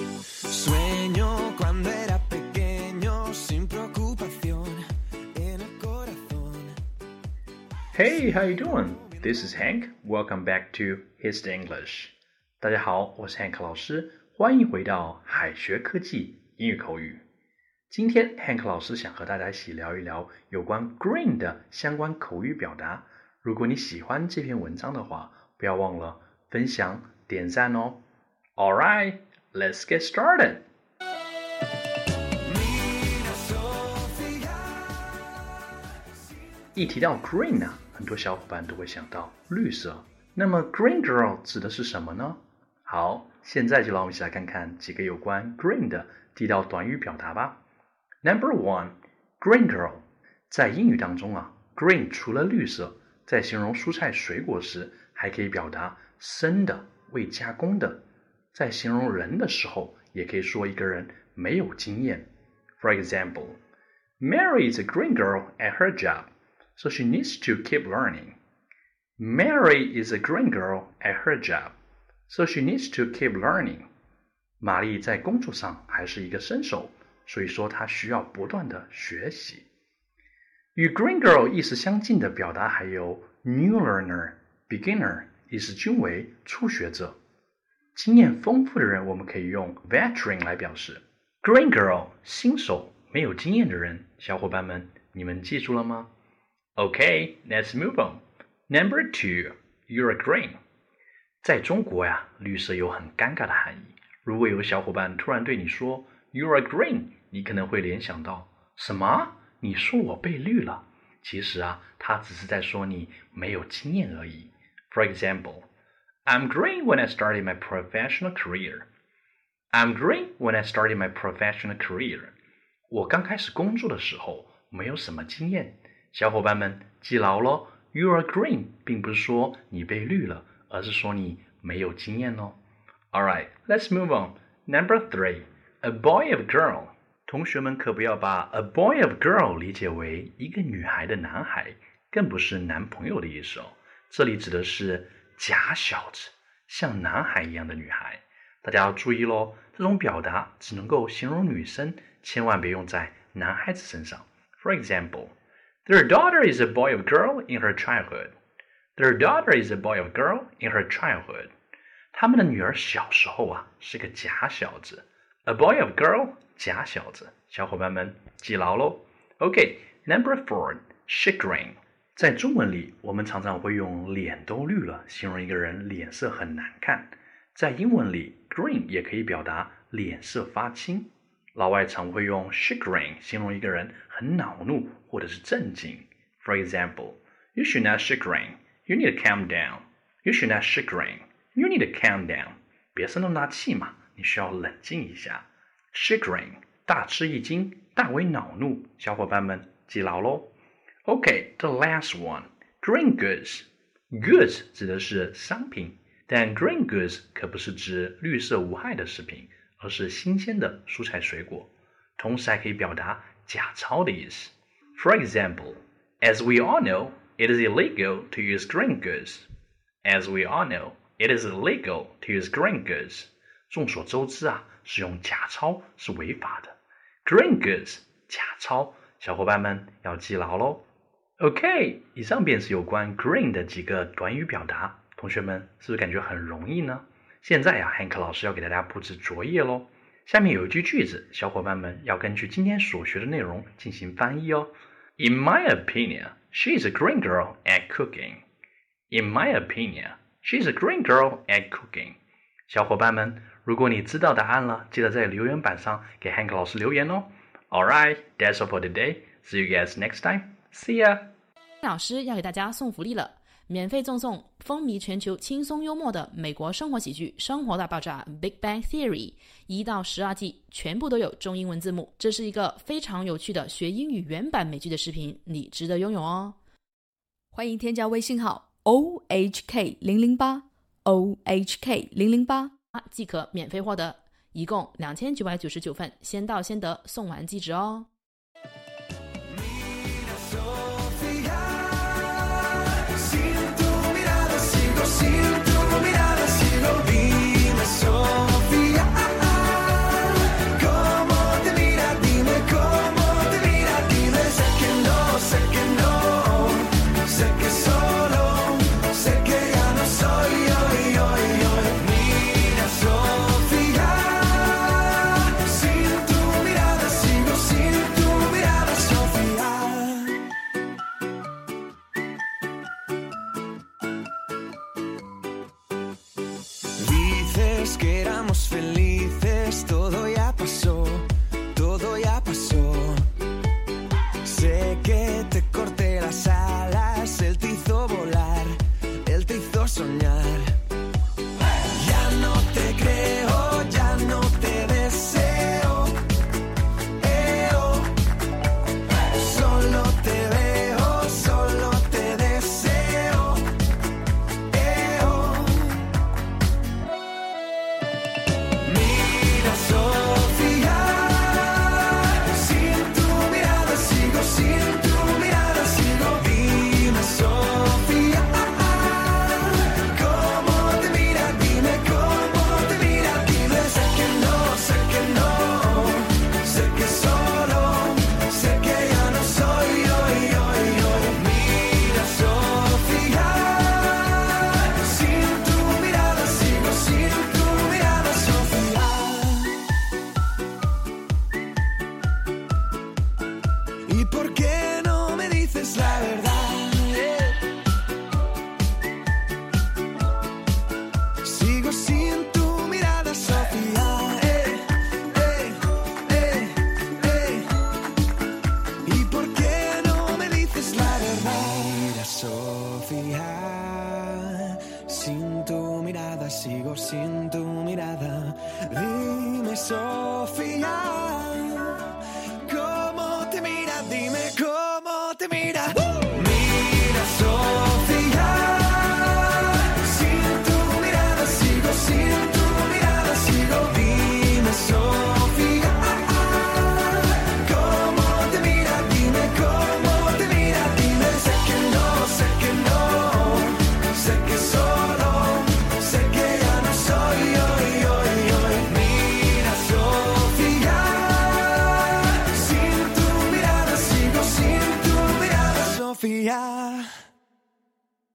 Sueño cuando era pequeño sin preocupación en el corazón. Hey, how you doing? This is Hank. Welcome back to His English. 大家好，我是 Hank 老师，欢迎回到海学科技英语口语。今天 Hank 老师想和大家一起聊一聊有关 green 的相关口语表达。如果你喜欢这篇文章的话，不要忘了分享、点赞哦。All right, Let's get started. 一提到 green 啊，很多小伙伴都会想到绿色。那么 green girl 指的是什么呢？好，现在就让我们一起来看看几个有关 green 的地道短语表达吧。Number one, green girl，在英语当中啊，green 除了绿色，在形容蔬菜水果时，还可以表达生的、未加工的。在形容人的时候，也可以说一个人没有经验。For example, Mary is a green girl at her job, so she needs to keep learning. Mary is a green girl at her job, so she needs to keep learning. 玛丽在工作上还是一个新手，所以说她需要不断的学习。与 green girl 意思相近的表达还有 new learner、beginner，意思均为初学者。 经验丰富的人，我们可以用 veteran 来表示。Green girl 新手，没有经验的人。小伙伴们，你们记住了吗？OK，let's move on. Number two, you're green. 在中国呀，绿色有很尴尬的含义。如果有小伙伴突然对你说 "You're green"，你可能会联想到什么？你说我被绿了？其实啊，他只是在说你没有经验而已。For example. I'm green when I started my professional career. I'm green when I started my professional career. 我刚开始工作的时候没有什么经验。小伙伴们记牢喽，You are green，并不是说你被绿了，而是说你没有经验哦。All right, let's move on. Number three, a boy of girl. 同学们可不要把 a boy of girl 理解为一个女孩的男孩，更不是男朋友的意思哦。这里指的是。 假小子，像男孩一样的女孩，大家要注意喽。这种表达只能够形容女生，千万别用在男孩子身上。For example, their daughter is a boy or girl in her childhood. Their daughter is a boy or girl in her childhood. 他们的女儿小时候啊是个假小子。A boy or girl，假小子。小伙伴们记牢喽。OK，number four, chagrin. 在中文里，我们常常会用“脸都绿了”形容一个人脸色很难看。在英文里，“green” 也可以表达脸色发青。老外常会用 “chagrin” 形容一个人很恼怒或者是震惊。For example, you should not chagrin. You need to calm down. You should not chagrin. You need to calm down. 别生那么大气嘛，你需要冷静一下。chagrin 大吃一惊，大为恼怒。小伙伴们记牢喽。Okay, the last one, green goods. Goods 指的是商品，但 green goods 可不是指绿色无害的食品，而是新鲜的蔬菜水果，同时还可以表达假钞的意思。For example, as we all know, it is illegal to use green goods. As we all know, it is illegal to use green goods. 众所周知啊，使用假钞是违法的。Green goods 假钞，小伙伴们要记牢喽。 OK，以上便是有关 green 的几个短语表达，同学们是不是感觉很容易呢？现在呀，Hank 老师要给大家布置作业喽。下面有一句句子，小伙伴们要根据今天所学的内容进行翻译哦。In my opinion, she is a green girl at cooking. In my opinion, she is a green girl at cooking. 小伙伴们，如果你知道答案了，记得在留言板上给 Hank 老师留言哦。All right, that's all for today. See you guys next time. See ya. 老师要给大家送福利了，免费赠送风靡全球、轻松幽默的美国生活喜剧《生活大爆炸》（Big Bang Theory） 一到十二季，全部都有中英文字幕。这是一个非常有趣的学英语原版美剧的视频，你值得拥有哦！欢迎添加微信号 o h k 零零八 o h k 零零八，即可免费获得，一共两千九百九十九份，先到先得，送完即止哦！sigo sin tu mirada. Dime, Sofía, ¿cómo te miras? Dime cómo. Yeah.